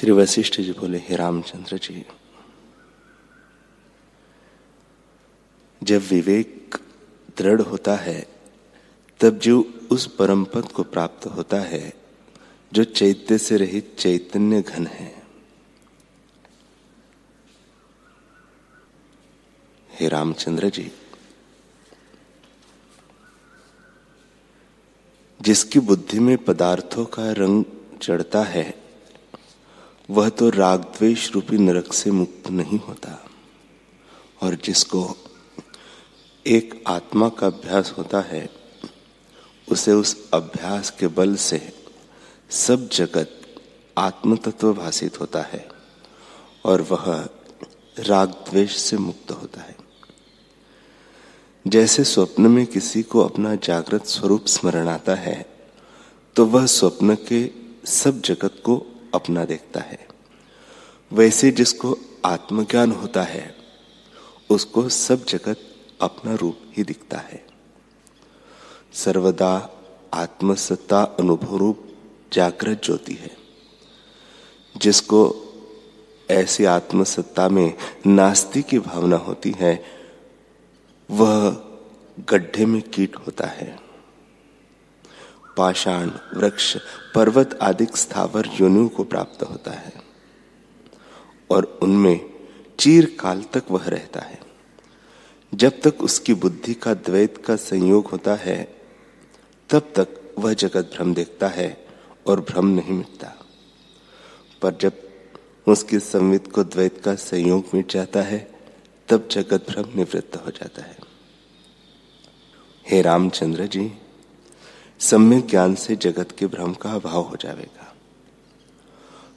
श्री वशिष्ठ जी बोले, हे रामचंद्र जी, जब विवेक दृढ़ होता है, तब जो उस परम पद को प्राप्त होता है, जो चैत्य से रहित चैतन्य घन है। हे रामचंद्र जी, जिसकी बुद्धि में पदार्थों का रंग चढ़ता है वह तो राग द्वेष रूपी नरक से मुक्त नहीं होता। और जिसको एक आत्मा का अभ्यास होता है, उसे उस अभ्यास के बल से सब जगत आत्म तत्व भाषित होता है और वह राग द्वेष से मुक्त होता है। जैसे स्वप्न में किसी को अपना जागृत स्वरूप स्मरण आता है तो वह स्वप्न के सब जगत को अपना देखता है। वैसे जिसको आत्मज्ञान होता है, उसको सब जगत अपना रूप ही दिखता है। सर्वदा आत्मसत्ता अनुभव रूप जागृत ज्योति है। जिसको ऐसी आत्मसत्ता में नास्ती की भावना होती है, वह गड्ढे में कीट होता है। पाषाण, वृक्ष, पर्वत आदि स्थावर योनियों को प्राप्त होता है और उनमें चीर काल तक वह रहता है। जब तक उसकी बुद्धि का द्वैत का संयोग होता है, तब तक वह जगत भ्रम देखता है और भ्रम नहीं मिटता। पर जब उसके संवित को द्वैत का संयोग मिट जाता है, तब जगत भ्रम निवृत्त हो जाता है। हे रामचंद्र जी सम्यक ज्ञान से जगत के भ्रम का अभाव हो जाएगा।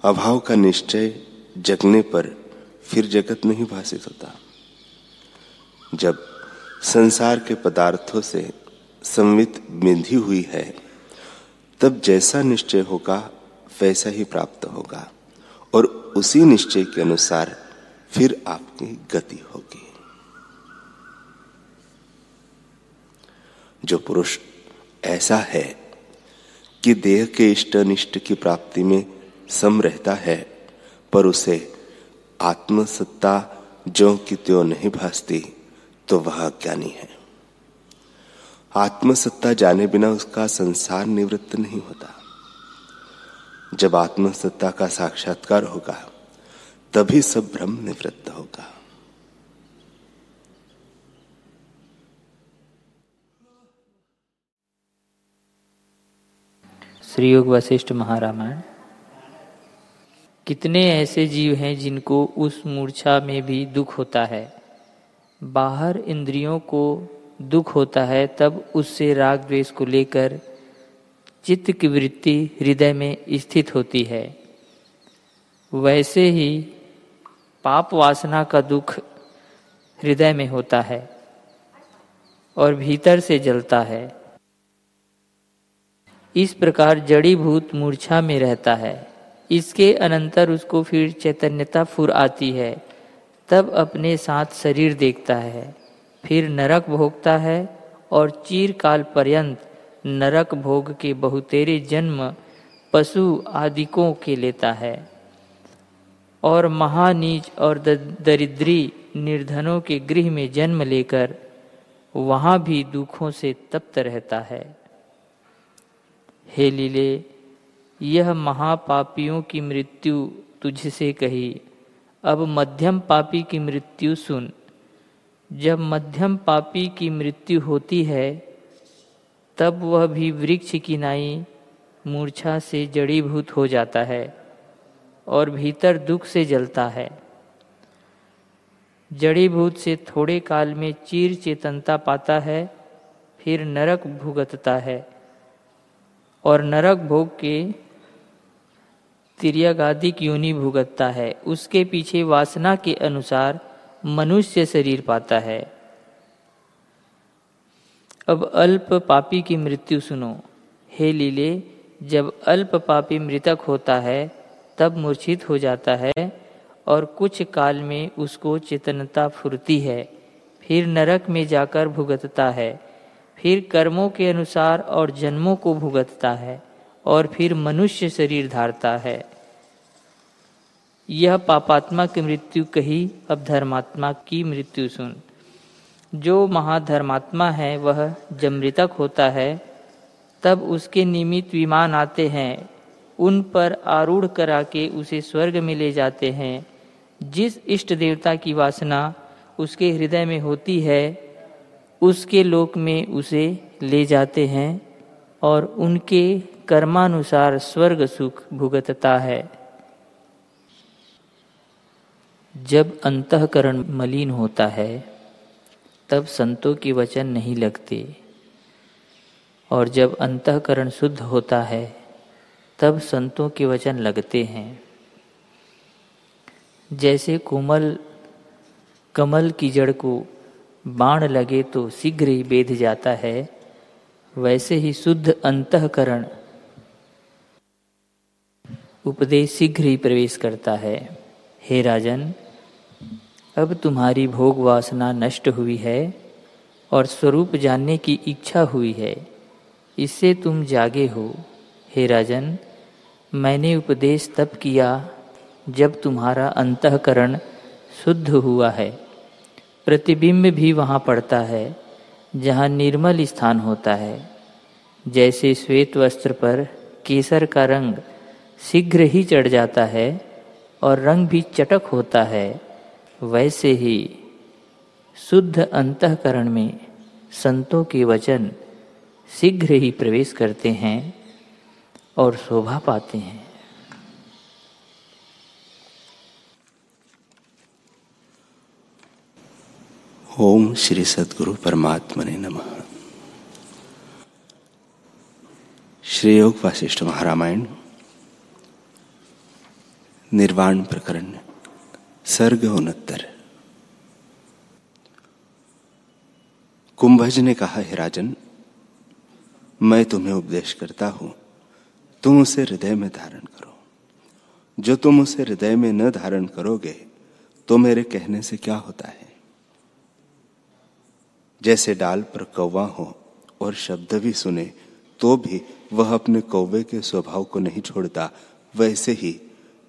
अभाव का निश्चय जगने पर फिर जगत नहीं भाषित होता। जब संसार के पदार्थों से संवित बिंधी हुई है, तब जैसा निश्चय होगा, वैसा ही प्राप्त होगा, और उसी निश्चय के अनुसार फिर आपकी गति होगी। जो पुरुष ऐसा है कि देह के इष्ट अनिष्ट की प्राप्ति में सम रहता है, पर उसे आत्मसत्ता जो कि त्यो नहीं भासती तो वह ज्ञानी है। आत्मसत्ता जाने बिना उसका संसार निवृत्त नहीं होता। जब आत्मसत्ता का साक्षात्कार होगा, तभी सब भ्रम निवृत्त होगा। श्री योग वशिष्ठ महारामायण। कितने ऐसे जीव हैं जिनको उस मूर्छा में भी दुख होता है? बाहर इंद्रियों को दुख होता है, तब उससे राग द्वेष को लेकर चित्त की वृत्ति हृदय में स्थित होती है। वैसे ही पाप वासना का दुख हृदय में होता है और भीतर से जलता है। इस प्रकार जड़ी भूत मूर्छा में रहता है। इसके अनंतर उसको फिर चैतन्यता फुर आती है। तब अपने साथ शरीर देखता है। फिर नरक भोगता है और चीरकाल पर्यंत नरक भोग के बहुतेरे जन्म पशु आदिकों के लेता है। और महानीच और दरिद्री निर्धनों के गृह में जन्म लेकर वहाँ भी दुखों से तप्त रहता है। हे लीले, यह महापापियों की मृत्यु तुझसे कही। अब मध्यम पापी की मृत्यु सुन। जब मध्यम पापी की मृत्यु होती है, तब वह भी वृक्ष की नाई मूर्छा से जड़ीभूत हो जाता है और भीतर दुख से जलता है। जड़ीभूत से थोड़े काल में चीर चेतनता पाता है, फिर नरक भुगतता है। और नरक भोग के तिरियागादिक योनि भुगतता है? उसके पीछे वासना के अनुसार मनुष्य शरीर पाता है। अब अल्प पापी की मृत्यु सुनो। हे लीले, जब अल्प पापी मृतक होता है, तब मूर्छित हो जाता है और कुछ काल में उसको चेतनता फुरती है। फिर नरक में जाकर भुगतता है। फिर कर्मों के अनुसार और जन्मों को भुगतता है, और फिर मनुष्य शरीर धारता है। यह पापात्मा की मृत्यु कही, अब धर्मात्मा की मृत्यु सुन। जो महाधर्मात्मा है, वह जब मृतक होता है। तब उसके निमित्त विमान आते हैं। उन पर आरूढ़ करा के उसे स्वर्ग में ले जाते हैं। जिस इष्ट देवता की वासना उसके हृदय में होती है उसके लोक में उसे ले जाते हैं और उनके कर्मानुसार स्वर्ग सुख भुगतता है। जब अंतकरण मलिन होता है, तब संतों के वचन नहीं लगते। और जब अंतकरण शुद्ध होता है, तब संतों के वचन लगते हैं। जैसे कोमल, कमल की जड़ को बाण लगे तो शीघ्र ही बेध जाता है। वैसे ही शुद्ध अंतकरण उपदेश शीघ्र ही प्रवेश करता है। हे राजन, अब तुम्हारी भोग वासना नष्ट हुई है और स्वरूप जानने की इच्छा हुई है। इससे तुम जागे हो। हे राजन, मैंने उपदेश तब किया जब तुम्हारा अंतकरण शुद्ध हुआ है। प्रतिबिंब भी वहाँ पड़ता है, जहाँ निर्मल स्थान होता है। जैसे श्वेत वस्त्र पर केसर का रंग शीघ्र ही चढ़ जाता है और रंग भी चटक होता है, वैसे ही शुद्ध अंतकरण में संतों के वचन शीघ्र ही प्रवेश करते हैं और शोभा पाते हैं। ओम श्री सदगुरु परमात्मा ने नम। श्री योग वासिष्ठ महारामायण, निर्वाण प्रकरण, सर्ग उनहत्तर कुंभज ने कहा, हे राजन, मैं तुम्हें उपदेश करता हूँ। तुम उसे हृदय में धारण करो। जो तुम उसे हृदय में न धारण करोगे तो मेरे कहने से क्या होता है? जैसे डाल पर कौवा हो और शब्द भी सुने तो भी वह अपने कौवे के स्वभाव को नहीं छोड़ता। वैसे ही,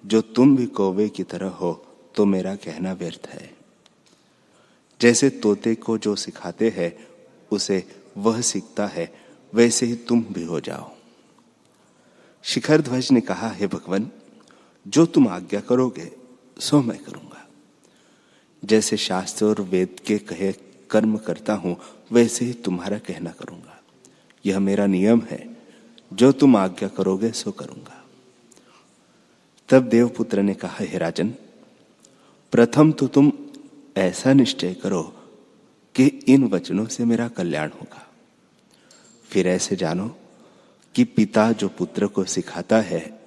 जो तुम भी कौवे की तरह हो तो मेरा कहना व्यर्थ है। जैसे तोते को जो सिखाते हैं, उसे वह सीखता है, वैसे ही तुम भी हो जाओ। शिखर ध्वज ने कहा, हे भगवान, जो तुम आज्ञा करोगे, सो मैं करूँगा। जैसे शास्त्र और वेद के कहे कर्म करता हूँ, वैसे ही तुम्हारा कहना करूँगा। यह मेरा नियम है। जो तुम आज्ञा करोगे, सो करूँगा। तब देवपुत्र ने कहा, हे राजन, प्रथम तो तुम ऐसा निश्चय करो कि इन वचनों से मेरा कल्याण होगा। फिर ऐसे जानो कि पिता जो पुत्र को सिखाता है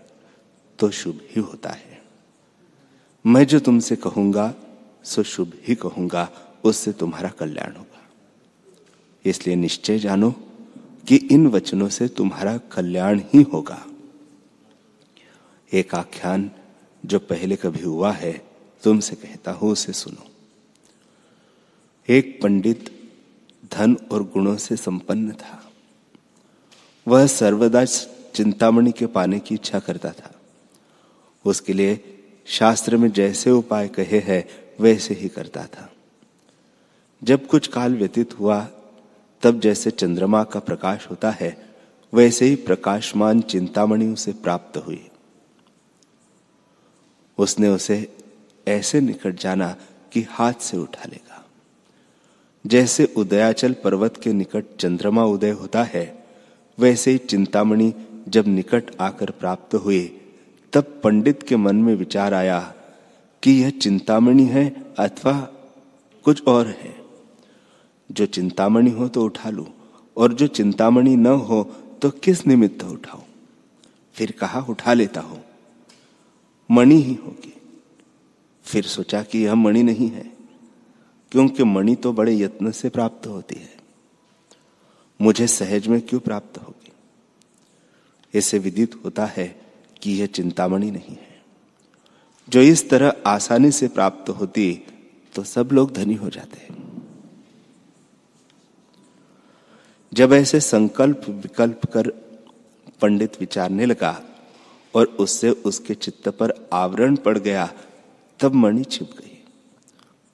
तो शुभ ही होता है। मैं जो तुमसे कहूँगा, सो शुभ ही कहूँगा। उससे तुम्हारा कल्याण होगा। इसलिए निश्चय जानो कि इन वचनों से तुम्हारा कल्याण ही होगा। एक आख्यान जो पहले कभी हुआ है, तुमसे कहता हूँ, उसे सुनो। एक पंडित धन और गुणों से संपन्न था। वह सर्वदा चिंतामणि के पाने की इच्छा करता था। उसके लिए शास्त्र में जैसे उपाय कहे हैं, वैसे ही करता था। जब कुछ काल व्यतीत हुआ, तब जैसे चंद्रमा का प्रकाश होता है, वैसे ही प्रकाशमान चिंतामणि उसे प्राप्त हुई। उसने उसे ऐसे निकट जाना कि हाथ से उठा लेगा। जैसे उदयाचल पर्वत के निकट चंद्रमा उदय होता है, वैसे ही चिंतामणि जब निकट आकर प्राप्त हुए तब पंडित के मन में विचार आया कि यह चिंतामणि है अथवा कुछ और है। जो चिंतामणि हो तो उठा लू, और जो चिंतामणि न हो तो किस निमित्त उठाओ फिर कहा, उठा लेता हूँ। मणि ही होगी। फिर सोचा कि यह मणि नहीं है, क्योंकि मणि तो बड़े यत्न से प्राप्त होती है। मुझे सहज में क्यों प्राप्त होगी? ऐसे विदित होता है कि यह चिंतामणि नहीं है। जो इस तरह आसानी से प्राप्त होती तो सब लोग धनी हो जाते हैं। जब ऐसे संकल्प विकल्प कर पंडित विचारने लगा और उससे उसके चित्त पर आवरण पड़ गया, तब मणि छिप गई।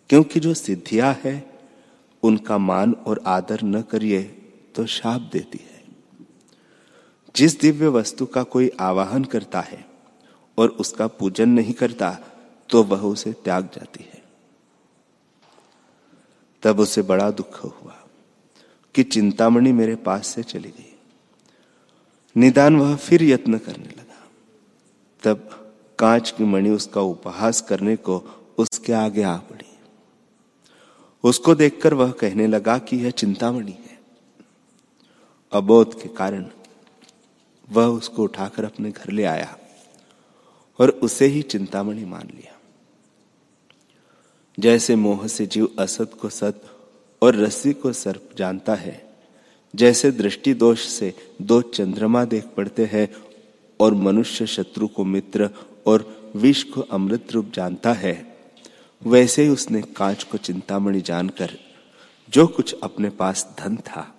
क्योंकि जो सिद्धियाँ है, उनका मान और आदर न करिए तो शाप देती है। जिस दिव्य वस्तु का कोई आवाहन करता है और उसका पूजन नहीं करता तो वह उसे त्याग जाती है। तब उसे बड़ा दुख हुआ। कि चिंतामणि मेरे पास से चली गई। निदान वह फिर यत्न करने लगा। तब कांच की मणि उसका उपहास करने को उसके आगे आ पड़ी। उसको देखकर वह कहने लगा कि यह चिंतामणि है। अबोध के कारण वह उसको उठाकर अपने घर ले आया और उसे ही चिंतामणि मान लिया। जैसे मोह से जीव असत को सत और रस्सी को सर्प जानता है। जैसे दृष्टि दोष से दो चंद्रमा देख पड़ते हैं और मनुष्य शत्रु को मित्र और विष को अमृत रूप जानता है, वैसे ही उसने कांच को चिंतामणि जानकर जो कुछ अपने पास धन था,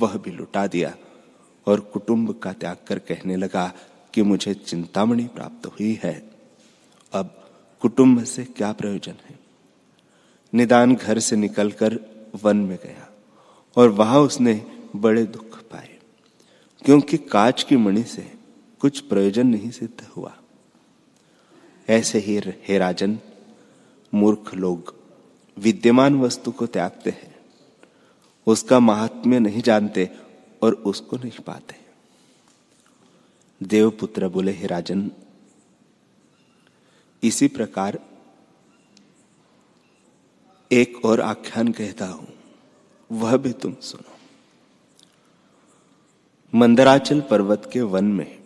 वह भी लुटा दिया और कुटुंब का त्याग कर कहने लगा कि मुझे चिंतामणि प्राप्त हुई है। अब कुटुंब से क्या प्रयोजन है? निदान घर से निकलकर वन में गया और वहाँ उसने बड़े दुख पाए, क्योंकि काच की मणि से कुछ प्रयोजन नहीं सिद्ध हुआ। ऐसे ही हे राजन, मूर्ख लोग विद्यमान वस्तु को त्यागते हैं, उसका महात्म्य नहीं जानते और उसको नहीं पाते। देवपुत्र बोले, हे राजन, इसी प्रकार एक और आख्यान कहता हूँ, वह भी तुम सुनो। मंदराचल पर्वत के वन में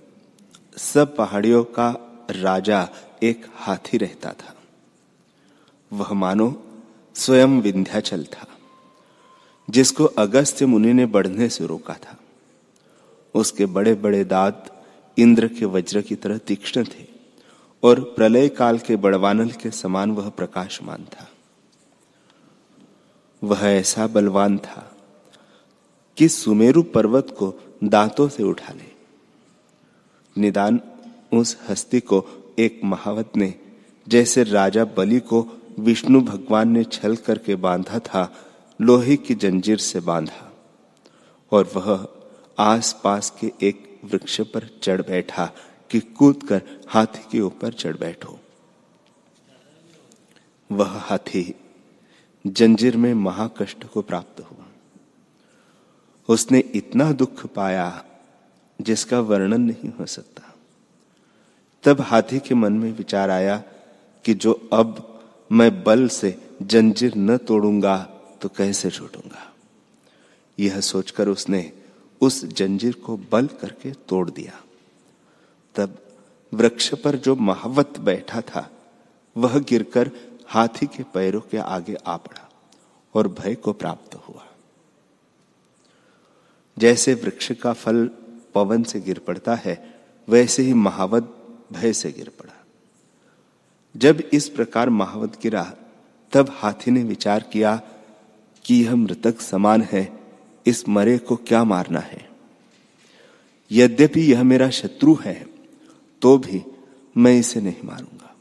सब पहाड़ियों का राजा एक हाथी रहता था। वह मानो स्वयं विंध्याचल था, जिसको अगस्त्य मुनि ने बढ़ने से रोका था। उसके बड़े बड़े दांत इंद्र के वज्र की तरह तीक्ष्ण थे और प्रलय काल के बड़वानल के समान वह प्रकाशमान था। वह ऐसा बलवान था कि सुमेरु पर्वत को दांतों से उठा ले। निदान उस हस्ती को एक महावत ने, जैसे राजा बलि को विष्णु भगवान ने छल करके बांधा था, लोहे की जंजीर से बांधा, और वह आस पास के एक वृक्ष पर चढ़ बैठा कि कूद कर हाथी के ऊपर चढ़ बैठो। वह हाथी जंजीर में महाकष्ट को प्राप्त हुआ। उसने इतना दुख पाया जिसका वर्णन नहीं हो सकता। तब हाथी के मन में विचार आया कि जो अब मैं बल से जंजीर न तोड़ूँगा तो कैसे छूटूँगा? यह सोचकर उसने उस जंजीर को बल करके तोड़ दिया। तब वृक्ष पर जो महावत बैठा था, वह गिरकर हाथी के पैरों के आगे आ पड़ा और भय को प्राप्त हुआ। जैसे वृक्ष का फल पवन से गिर पड़ता है, वैसे ही महावत भय से गिर पड़ा। जब इस प्रकार महावत गिरा, तब हाथी ने विचार किया कि यह मृतक समान है, इस मरे को क्या मारना है? यद्यपि यह मेरा शत्रु है तो भी मैं इसे नहीं मारूँगा।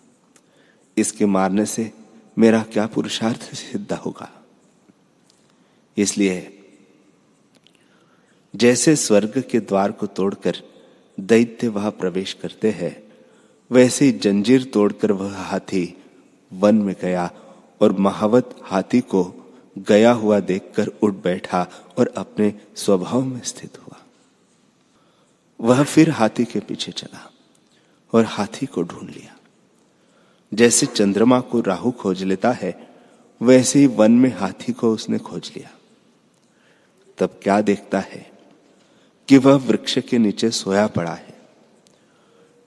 इसके मारने से मेरा क्या पुरुषार्थ सिद्ध होगा? इसलिए जैसे स्वर्ग के द्वार को तोड़कर दैत्य वहाँ प्रवेश करते हैं, वैसे ही जंजीर तोड़कर वह हाथी वन में गया और महावत हाथी को गया हुआ देखकर उठ बैठा और अपने स्वभाव में स्थित हुआ। वह फिर हाथी के पीछे चला और हाथी को ढूंढ लिया। जैसे चंद्रमा को राहु खोज लेता है, वैसे ही वन में हाथी को उसने खोज लिया। तब क्या देखता है कि वह वृक्ष के नीचे सोया पड़ा है।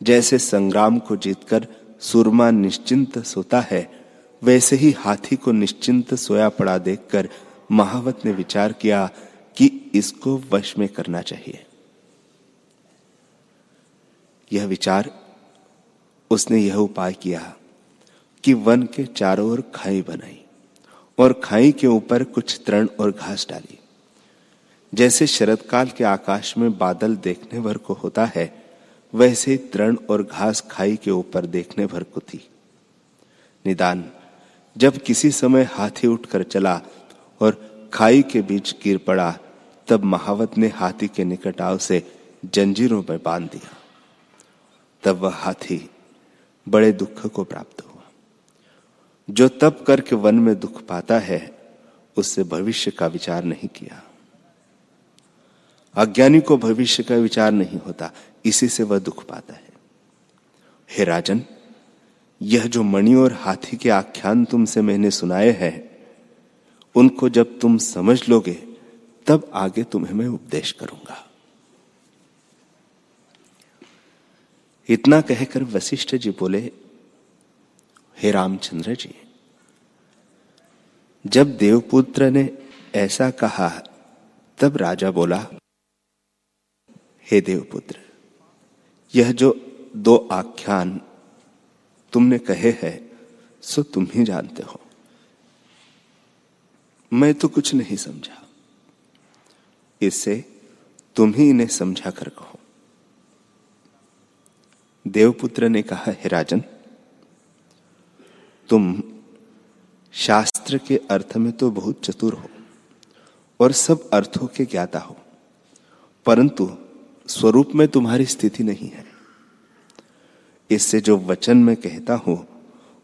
जैसे संग्राम को जीतकर सुरमा निश्चिंत सोता है, वैसे ही हाथी को निश्चिंत सोया पड़ा देखकर महावत ने विचार किया कि इसको वश में करना चाहिए। यह विचार उसने यह उपाय किया। कि वन के चारों ओर खाई बनाई और खाई के ऊपर कुछ तृण और घास डाली। जैसे शरद काल के आकाश में बादल देखने भर को होता है, वैसे तृण और घास खाई के ऊपर देखने भर को थी। निदान, जब किसी समय हाथी उठकर चला और खाई के बीच गिर पड़ा, तब महावत ने हाथी के निकट आओ से जंजीरों में बाँध दिया। तब वह हाथी बड़े दुख को प्राप्त हुआ। जो तप करके वन में दुख पाता है, उससे भविष्य का विचार नहीं किया। अज्ञानी को भविष्य का विचार नहीं होता, इसी से वह दुख पाता है। हे राजन, यह जो मणि और हाथी के आख्यान तुमसे मैंने सुनाए हैं, उनको जब तुम समझ लोगे, तब आगे तुम्हें मैं उपदेश करूँगा। इतना कहकर वशिष्ठ जी बोले हे रामचंद्र जी, जब देवपुत्र ने ऐसा कहा, तब राजा बोला, हे देवपुत्र, यह जो दो आख्यान तुमने कहे हैं, सो तुम ही जानते हो। मैं तो कुछ नहीं समझा। इससे तुम ही इन्हें समझा कर कहो। देवपुत्र ने कहा, हे राजन तुम शास्त्र के अर्थ में तो बहुत चतुर हो और सब अर्थों के ज्ञाता हो, परंतु स्वरूप में तुम्हारी स्थिति नहीं है। इससे जो वचन में कहता हूँ,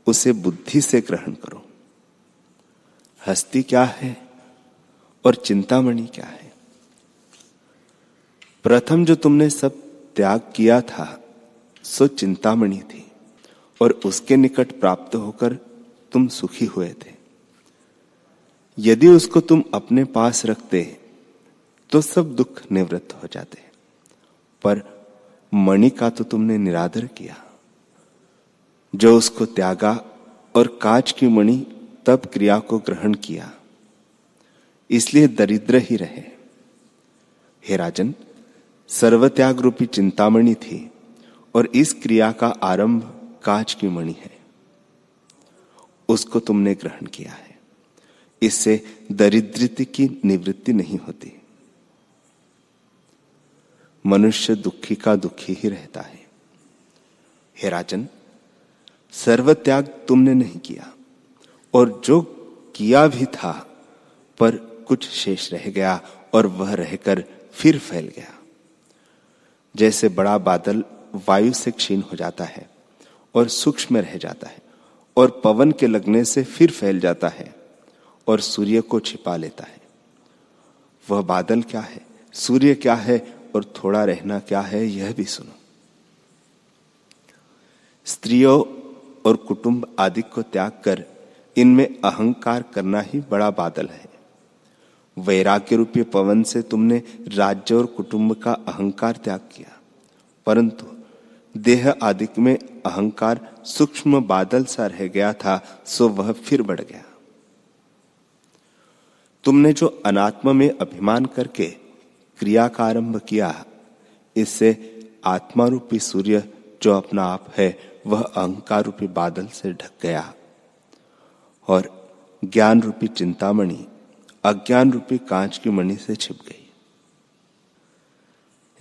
उसे बुद्धि से ग्रहण करो। हस्ती क्या है और चिंतामणि क्या है? प्रथम जो तुमने सब त्याग किया था, सो चिंतामणि थी। और उसके निकट प्राप्त होकर तुम सुखी हुए थे। यदि उसको तुम अपने पास रखते तो सब दुख निवृत्त हो जाते। पर मणि का तो तुमने निरादर किया। जो उसको त्यागा और काच की मणि तब क्रिया को ग्रहण किया, इसलिए दरिद्र ही रहे। हे राजन सर्वत्याग रूपी चिंतामणि थी और इस क्रिया का आरंभ कांच की मणि है। उसको तुमने ग्रहण किया है। इससे दरिद्रता की निवृत्ति नहीं होती। मनुष्य दुखी का दुखी ही रहता है। हे राजन, सर्वत्याग तुमने नहीं किया, और जो किया भी था, पर कुछ शेष रह गया, और वह रहकर फिर फैल गया। जैसे बड़ा बादल वायु से क्षीण हो जाता है और सूक्ष्म रह जाता है और पवन के लगने से फिर फैल जाता है और सूर्य को छिपा लेता है। वह बादल क्या है? सूर्य क्या है? और थोड़ा रहना क्या है? यह भी सुनो। स्त्रियों और कुटुंब आदि को त्याग कर इनमें अहंकार करना ही बड़ा बादल है। वैराग्य रूपी पवन से तुमने राज्य और कुटुंब का अहंकार त्याग किया। परंतु देह आदि में अहंकार सूक्ष्म बादल सा रह गया था, सो वह फिर बढ़ गया। तुमने जो अनात्मा में अभिमान करके क्रिया का आरंभ किया, इससे आत्मा रूपी सूर्य जो अपना आप है, वह अहंकार रूपी बादल से ढक गया। और ज्ञान रूपी चिंतामणि अज्ञान रूपी कांच की मणि से छिप गई।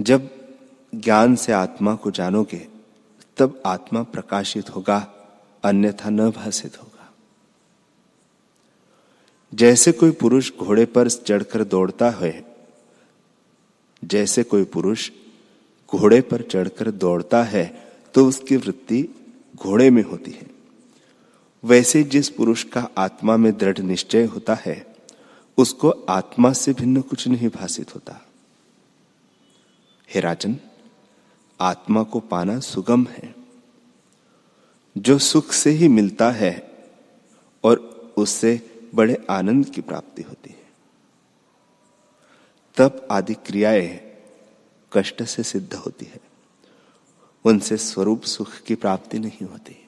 जब ज्ञान से आत्मा को जानोगे, तब आत्मा प्रकाशित होगा, अन्यथा न भाषित होगा। जैसे कोई पुरुष घोड़े पर चढ़कर दौड़ता है, जैसे कोई पुरुष घोड़े पर चढ़कर दौड़ता है तो उसकी वृत्ति घोड़े में होती है। वैसे जिस पुरुष का आत्मा में दृढ़ निश्चय होता है, उसको आत्मा से भिन्न कुछ नहीं भाषित होता। हे राजन आत्मा को पाना सुगम है। जो सुख से ही मिलता है और उससे बड़े आनंद की प्राप्ति होती है। तब आदि क्रियाएँ कष्ट से सिद्ध होती है। उनसे स्वरूप सुख की प्राप्ति नहीं होती।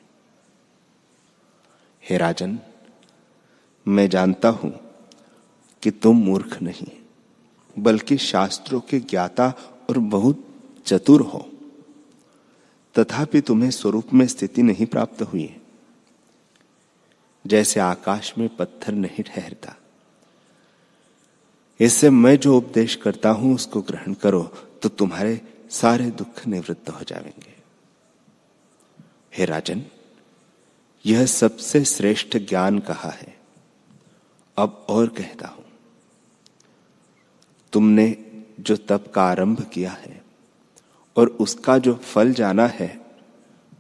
हे राजन, मैं जानता हूँ कि तुम मूर्ख नहीं, बल्कि शास्त्रों के ज्ञाता और बहुत चतुर हो। तथापि तुम्हें स्वरूप में स्थिति नहीं प्राप्त हुई। है जैसे आकाश में पत्थर नहीं ठहरता। इससे मैं जो उपदेश करता हूँ, उसको ग्रहण करो तो तुम्हारे सारे दुख निवृत्त हो जाएँगे। हे राजन, यह सबसे श्रेष्ठ ज्ञान कहा है? अब और कहता हूँ। तुमने जो तप का आरंभ किया है और उसका जो फल जाना है,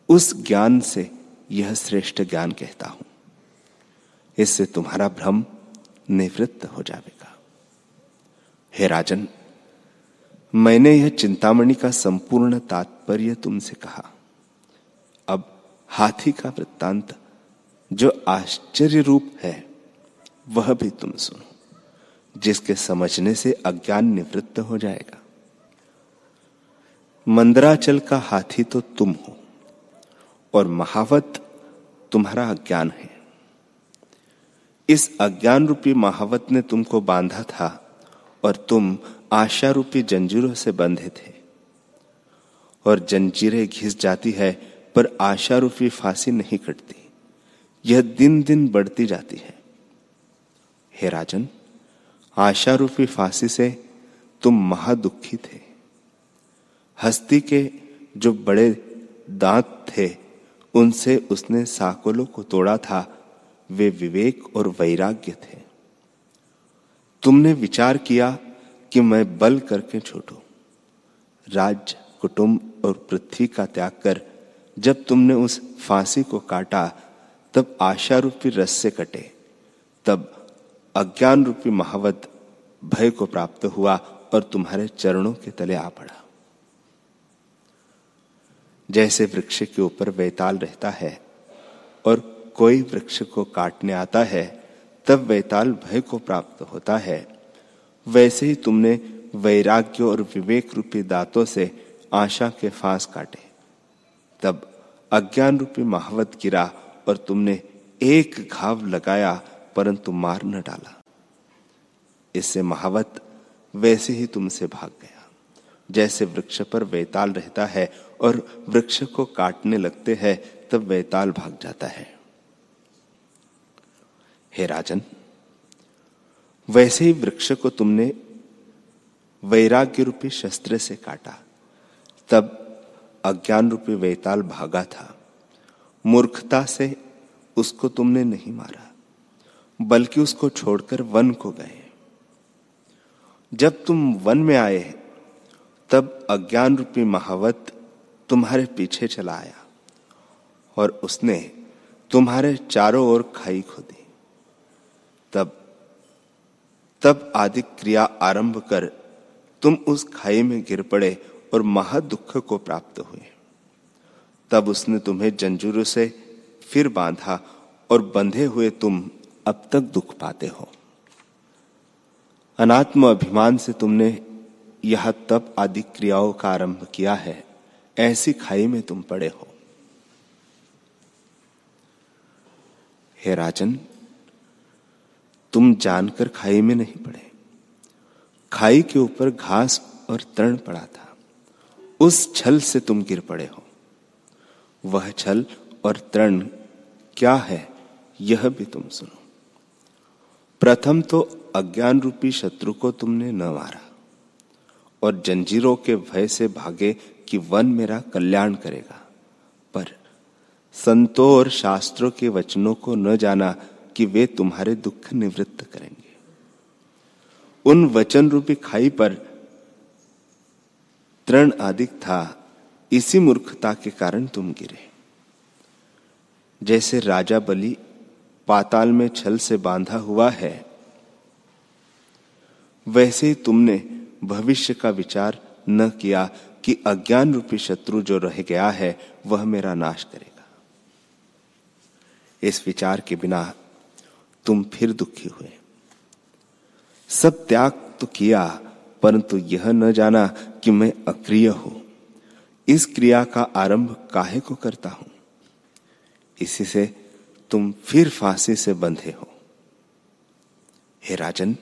उस ज्ञान से यह श्रेष्ठ ज्ञान कहता हूँ। इससे तुम्हारा भ्रम निवृत्त हो जाएगा। हे राजन, मैंने यह चिंतामणि का संपूर्ण तात्पर्य तुमसे कहा। अब हाथी का वृत्तांत, जो आश्चर्य रूप है, वह भी तुम सुनो, जिसके समझने से अज्ञान निवृत्त हो जाएगा। मंदराचल का हाथी तो तुम हो, और महावत तुम्हारा अज्ञान है। इस अज्ञान रूपी महावत ने तुमको बांधा था, और तुम आशा रूपी जंजीरों से बंधे थे। और जंजीरें घिस जाती है, पर आशा रूपी फांसी नहीं कटती। यह दिन दिन बढ़ती जाती है। हे राजन आशा रूपी फांसी से तुम महादुखी थे। हस्ती के जो बड़े दांत थे, उनसे उसने साकोलों को तोड़ा था। वे विवेक और वैराग्य थे। तुमने विचार किया कि मैं बल करके छोटू। राज्य कुटुंब और पृथ्वी का त्याग कर, जब तुमने उस फांसी को काटा, तब आशा रूपी रस से कटे। तब अज्ञान रूपी महावत भय को प्राप्त हुआ और तुम्हारे चरणों के तले आ पड़ा। जैसे वृक्ष के ऊपर वैताल रहता है और कोई वृक्ष को काटने आता है, तब वैताल भय को प्राप्त होता है। वैसे ही तुमने वैराग्य और विवेक रूपी दांतों से आशा के फांस काटे। तब अज्ञान रूपी महावत गिरा और तुमने एक घाव लगाया, परंतु मार न डाला। इससे महावत वैसे ही तुमसे भाग गया। जैसे वृक्ष पर वैताल रहता है और वृक्ष को काटने लगते हैं, तब वैताल भाग जाता है। हे राजन, वैसे ही वृक्ष को तुमने वैराग्य रूपी शस्त्र से काटा, तब अज्ञान रूपी वैताल भागा था। मूर्खता से उसको तुमने नहीं मारा, बल्कि उसको छोड़कर वन को गए। जब तुम वन में आए, तब अज्ञान रूपी महावत तुम्हारे पीछे चला आया और उसने तुम्हारे चारों ओर खाई खोदी। तब तब आदि क्रिया आरंभ कर तुम उस खाई में गिर पड़े और महा दुख को प्राप्त हुए। तब उसने तुम्हें जंजूरों से फिर बांधा और बंधे हुए तुम अब तक दुख पाते हो। अनात्म अभिमान से तुमने यह तप आदि क्रियाओं का आरंभ किया है। ऐसी खाई में तुम पड़े हो। हे राजन, तुम जानकर खाई में नहीं पड़े। खाई के ऊपर घास और तरण पड़ा था। उस छल से तुम गिर पड़े हो। वह छल और तरण क्या है, यह भी तुम सुनो। प्रथम तो अज्ञान रूपी शत्रु को तुमने न मारा, और जंजीरों के भय से भागे कि वन मेरा कल्याण करेगा। पर संतों और शास्त्रों के वचनों को न जाना कि वे तुम्हारे दुख निवृत्त करेंगे। उन वचन रूपी खाई पर तृण आदिक था, इसी मूर्खता के कारण तुम गिरे। जैसे राजा बलि पाताल में छल से बांधा हुआ है, वैसे ही तुमने भविष्य का विचार न किया कि अज्ञान रूपी शत्रु जो रह गया है, वह मेरा नाश करेगा। इस विचार के बिना तुम फिर दुखी हुए। सब त्याग तो किया, परंतु यह न जाना कि मैं अक्रिय हूँ। इस क्रिया का आरंभ काहे को करता हूँ? इसी से तुम फिर फांसी से बंधे हो। हे राजन,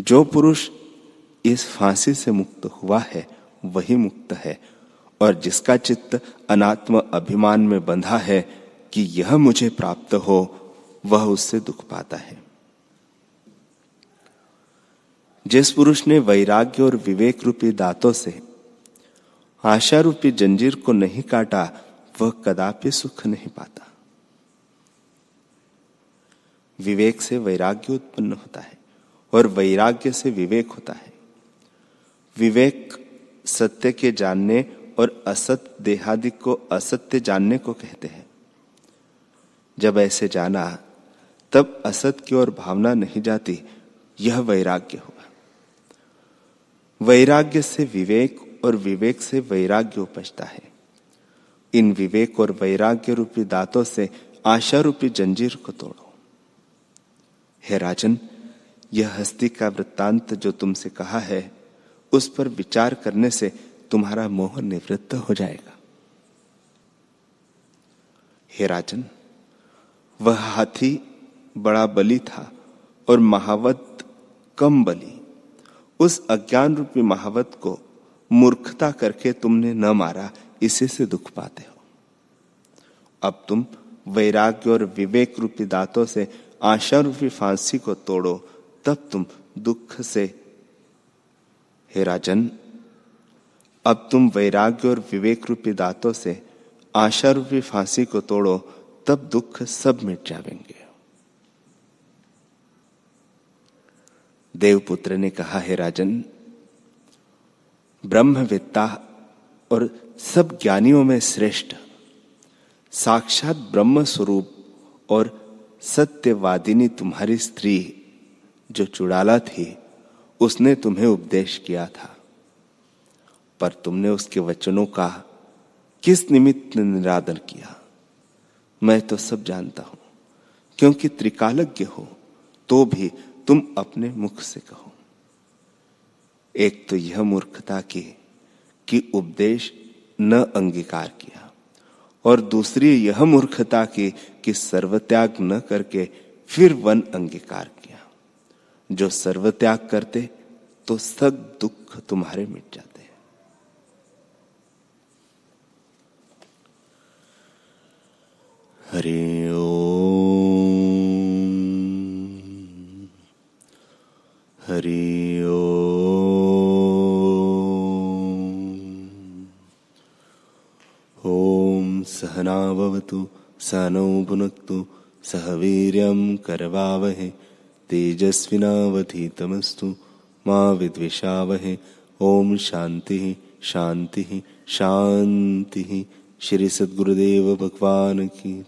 जो पुरुष इस फांसी से मुक्त हुआ है वही मुक्त है। और जिसका चित्त अनात्म अभिमान में बंधा है कि यह मुझे प्राप्त हो, वह उससे दुख पाता है। जिस पुरुष ने वैराग्य और विवेक रूपी दांतों से आशा रूपी जंजीर को नहीं काटा, वह कदापि सुख नहीं पाता। विवेक से वैराग्य उत्पन्न होता है और वैराग्य से विवेक होता है। विवेक सत्य के जानने और असत देहादि को असत्य जानने को कहते हैं। जब ऐसे जाना, तब असत की ओर भावना नहीं जाती, यह वैराग्य हुआ वैराग्य से विवेक और विवेक से वैराग्य उपजता है। इन विवेक और वैराग्य रूपी दांतों से आशा रूपी जंजीर को तोड़ो। हे राजन, यह हस्ती का वृत्तांत जो तुमसे कहा है उस पर विचार करने से तुम्हारा मोह निवृत्त हो जाएगा। हे राजन, वह हाथी बड़ा बलि था और महावत कम बलि। उस अज्ञान रूपी महावत को मूर्खता करके तुमने न मारा, इसी से दुख पाते हो। अब तुम वैराग्य और विवेक रूपी दांतों से आशा रूपी फांसी को तोड़ो, तब तुम दुख से हे राजन, अब तुम वैराग्य और विवेक रूपी दांतों से आशा रूपी फांसी को तोड़ो, तब दुख सब मिट जाएँगे। देवपुत्र ने कहा, है राजन ब्रह्मविद्ता और सब ज्ञानियों में श्रेष्ठ, साक्षात ब्रह्म स्वरूप और सत्यवादिनी तुम्हारी स्त्री जो चुड़ाला थी उसने तुम्हें उपदेश किया था। पर तुमने उसके वचनों का किस निमित्त निरादर किया? मैं तो सब जानता हूँ, क्योंकि त्रिकालज्ञ हो तो भी तुम अपने मुख से कहो। एक तो यह मूर्खता की, कि उपदेश न अंगीकार किया, और दूसरी यह मूर्खता की, कि सर्वत्याग न करके फिर वन अंगीकार किया। जो सर्वत्याग करते तो सब दुख तुम्हारे मिट जाते हैं। हरि हरि ॐ सहनावतु सनौ भुनक्तु सह वीर्यं करवावहे। तेजस्विनावधीतमस्तु। मा विद्विषावहे। ओम शांति शांति शांति श्री सद्गुरुदेव भगवान की